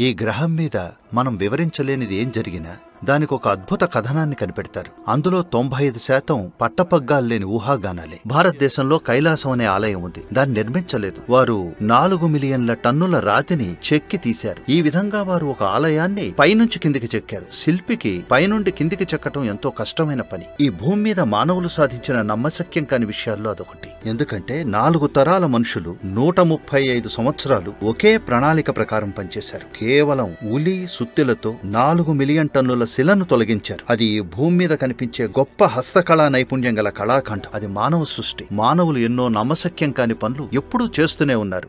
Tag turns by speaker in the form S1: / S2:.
S1: ఈ గ్రహం మీద మనం వివరించలేనిది ఏం జరిగినా దానికి ఒక అద్భుత కథనాన్ని కనిపెడతారు. అందులో తొంభై ఐదు శాతం పట్టపగ్గాలు లేని ఊహాగానాలే. భారతదేశంలో కైలాసం అనే ఆలయం ఉంది. దాన్ని నిర్మించలేదు. వారు నాలుగు మిలియన్ల టన్నుల రాతిని చెక్కి తీశారు. ఈ విధంగా వారు ఒక ఆలయాన్ని పైనుంచి కిందికి చెక్కారు. శిల్పికి పైనుండి కిందికి చెక్కటం ఎంతో కష్టమైన పని. ఈ భూమి మీద మానవులు సాధించిన నమ్మశక్యం కాని విషయాల్లో అదొకటి. ఎందుకంటే నాలుగు తరాల మనుషులు నూట ముప్పై ఐదు సంవత్సరాలు ఒకే ప్రణాళిక ప్రకారం పనిచేశారు. కేవలం ఉలి సుత్తులతో నాలుగు మిలియన్ టన్నుల శిలను తొలగించారు. అది ఈ భూమి మీద కనిపించే గొప్ప హస్తకళా నైపుణ్యం గల కళాఖండం. అది మానవ సృష్టి. మానవులు ఎన్నో నమ్మశక్యం కాని పనులు ఎప్పుడూ చేస్తూనే ఉన్నారు.